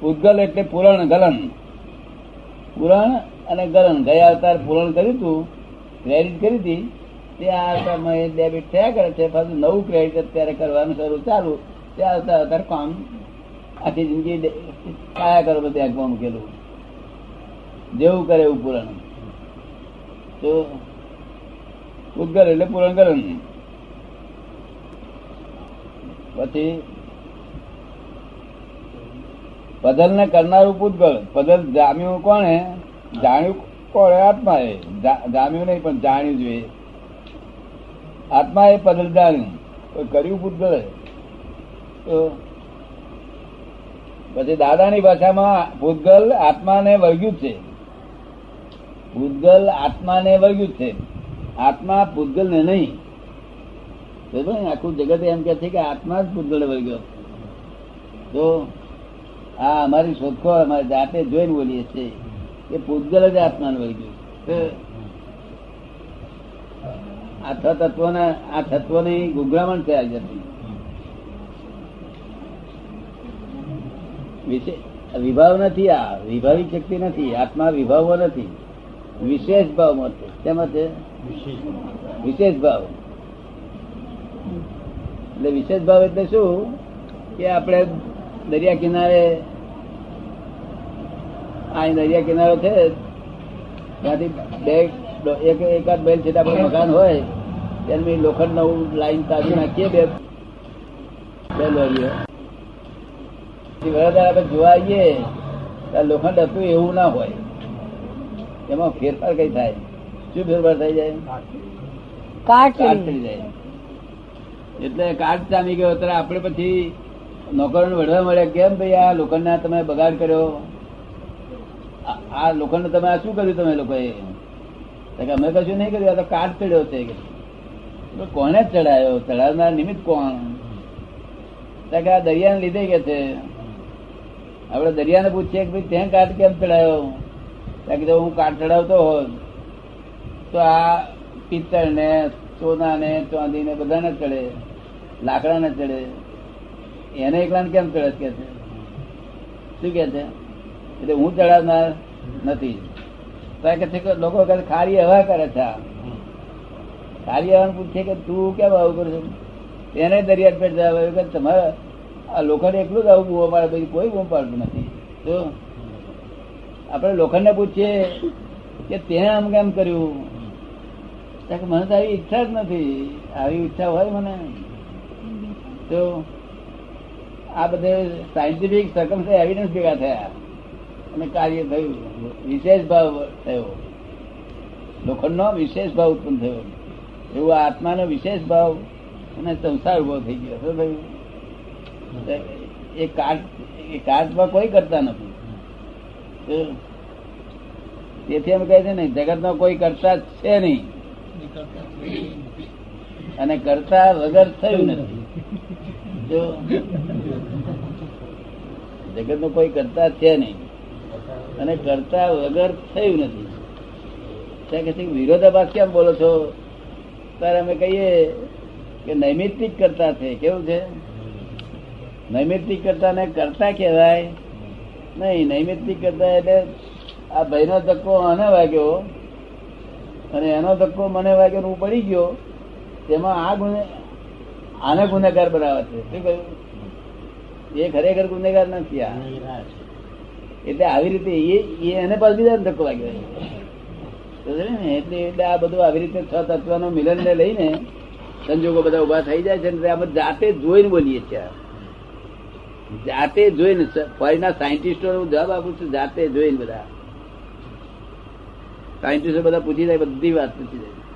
પૂતગલ એટલે પુરાણ ગલન. પુરાણ અને ગલન. ગયા અવતાર પૂરણ કર્યું હતું ક્રેડિટ કરી હતી તે આ અવતારમાં ડેબિટ થયા કરે છે, પાછું નવું ક્રેડિટ અત્યારે કરવાનું શરૂ ચાલુ. તે આવતા અવતાર કામ આખી જિંદગી કાયા કરો બધે આગમાં મૂકેલું. જેવું કરે એવું પુરાણ. તો ઉદ્ગલ એટલે પૂરણ ગલન. પછી પદલ ને કરનારું પૂતગળ. પદલ જામ્યું કોણે જાણ્યું કોણે આત્મા એ જામ્યું નહીં, પણ જાણ્યું જોઈએ આત્મા એ પદલ જાણ્યું. કર્યું પૂતગળ. તો પછી દાદાની ભાષામાં ભૂતગલ આત્માને વળગ્યું છે. ભૂતગલ આત્માને વળગ્યું છે. આત્મા ભૂતગલ ને નહીં? આખું જગત એમ કે છે કે આત્મા જ ભૂતગલ વળગ્યો. તો આ અમારી શોધખોળ અમારી જાતે જોઈને બોલીએ છીએ એ પૂતગલ જ આત્મા વળગ્યું ગયું. આ છ તત્વના, આ તત્વની ગુગરામણ છે આ જતી. વિભાવ નથી આ, વિભાવી શક્તિ નથી, આત્મા વિભાવો નથી. વિશેષ ભાવમાં તેમાં છે વિશેષ ભાવ. એટલે વિશેષ ભાવ એટલે શું? કે આપણે દરિયા કિનારે આ દરિયા કિનારો છે ત્યાંથી બે એક એકાદ બેલ છે આપણે મકાન હોય ત્યાંની લોખંડ નવું લાઈન તાજી નાખીએ બે બે લોરીઓ. વડોદરા આપણે જોવા આવીએ ત્યારે લોખંડ હતું એવું ના હોય. એમાં ફેરફાર કઈ થાય? શું ફેરફાર થઈ જાય? કાટ ચડી થઈ જાય. એટલે કાટ ચામી ગયો ત્યારે આપણે પછી નોકરોને વઢવા મળ્યા કેમ ભાઈ? આ લોખંડ તમે બગાડ કર્યો. આ- લોખંડ તમે, આ શું કર્યું તમે લોકોએ? અમે કશું નહીં કર્યું, આ તો કાટ ચડ્યો છે. કોને ચડાયો? ચડાવનાર નિમિત્ત કોણ? કે આ દરિયાને લીધે કે છે. આપણે દરિયાને પૂછીએ કે ભાઈ, ત્યાં કાટ કેમ ચડાયો? કે જો હું કાટ ચડાવતો હોત, તો આ પિત્તળ ને સોના ને ચાંદી ને બધાને ચડે લાકડા ને ચડે. એને એકલાને કેમ ચડે કે છે? શું કે છે? એટલે હું ચડાવનાર નથી. તો કે લોકો ખારી હવા કરે છે. ખારી હવાને પૂછે કે, તું કેમ આવું કરું છું? એને દરિયા પેટ જાય કે, તમારે આ લોખંડ એકલું જ આવું બૂમો પાડે પછી કોઈ બૂમ પાડતું નથી. તો આપણે લોખંડને પૂછીએ કે તેને આમ કેમ કર્યું? મને તો આવી ઈચ્છા જ નથી. આવી ઈચ્છા હોય મને. તો આ બધે સાયન્ટિફિક સકમ એવિડન્સ ભેગા થયા. અને કાર્ય થયું. વિશેષ ભાવ થયો. લોખંડનો વિશેષ ભાવ ઉત્પન્ન થયો. એવું આત્માનો વિશેષ ભાવ અને સંસાર ઊભો થઈ ગયો. શું થયું? એ કાર્ડ એ કાર્ડમાં કોઈ કરતા નથી. તેથી એમ કહે છે ને, જગતનો કોઈ કરતા છે નહીં. અને કરતા વગર થયું નથી. જો જગત નો કોઈ કરતા છે નહીં. અને કરતા વગર થયું નથી. ત્યાં કે વિરોધાભાસ કેમ બોલો છો? ત્યારે અમે કહીએ કે નૈમિત્તિક કરતા છે. કેવું છે? નૈમિત્તિક કરતા ને કરતા કહેવાય? નહીં, નૈમિત્તિક કરતા એટલે આ ભાઈનો ધક્કો આને વાગ્યો અને એનો ધક્કો મને વાગ્યો હું પડી ગયો. તેમાં આ ગુને આને ગુનેગાર બનાવે છે. શું કહ્યું? એ ખરેખર ગુનેગાર નથી આ. એટલે આવી રીતે એને પાછું બીજા ધક્કો ને? એટલે એટલે આ બધું આવી રીતે છ તત્વનો મિલન ને લઈને સંજોગો બધા ઊભા થઈ જાય છે ને આપણે જાતે જોઈને બોલીએ છીએ. જાતે જોઈને ફોરીના સાયન્ટિસ્ટો હું જવાબ આપું છું, જાતે જોઈને બધા. સાયન્ટિસ્ટો બધા પૂછી જાય, બધી વાત પૂછી જાય.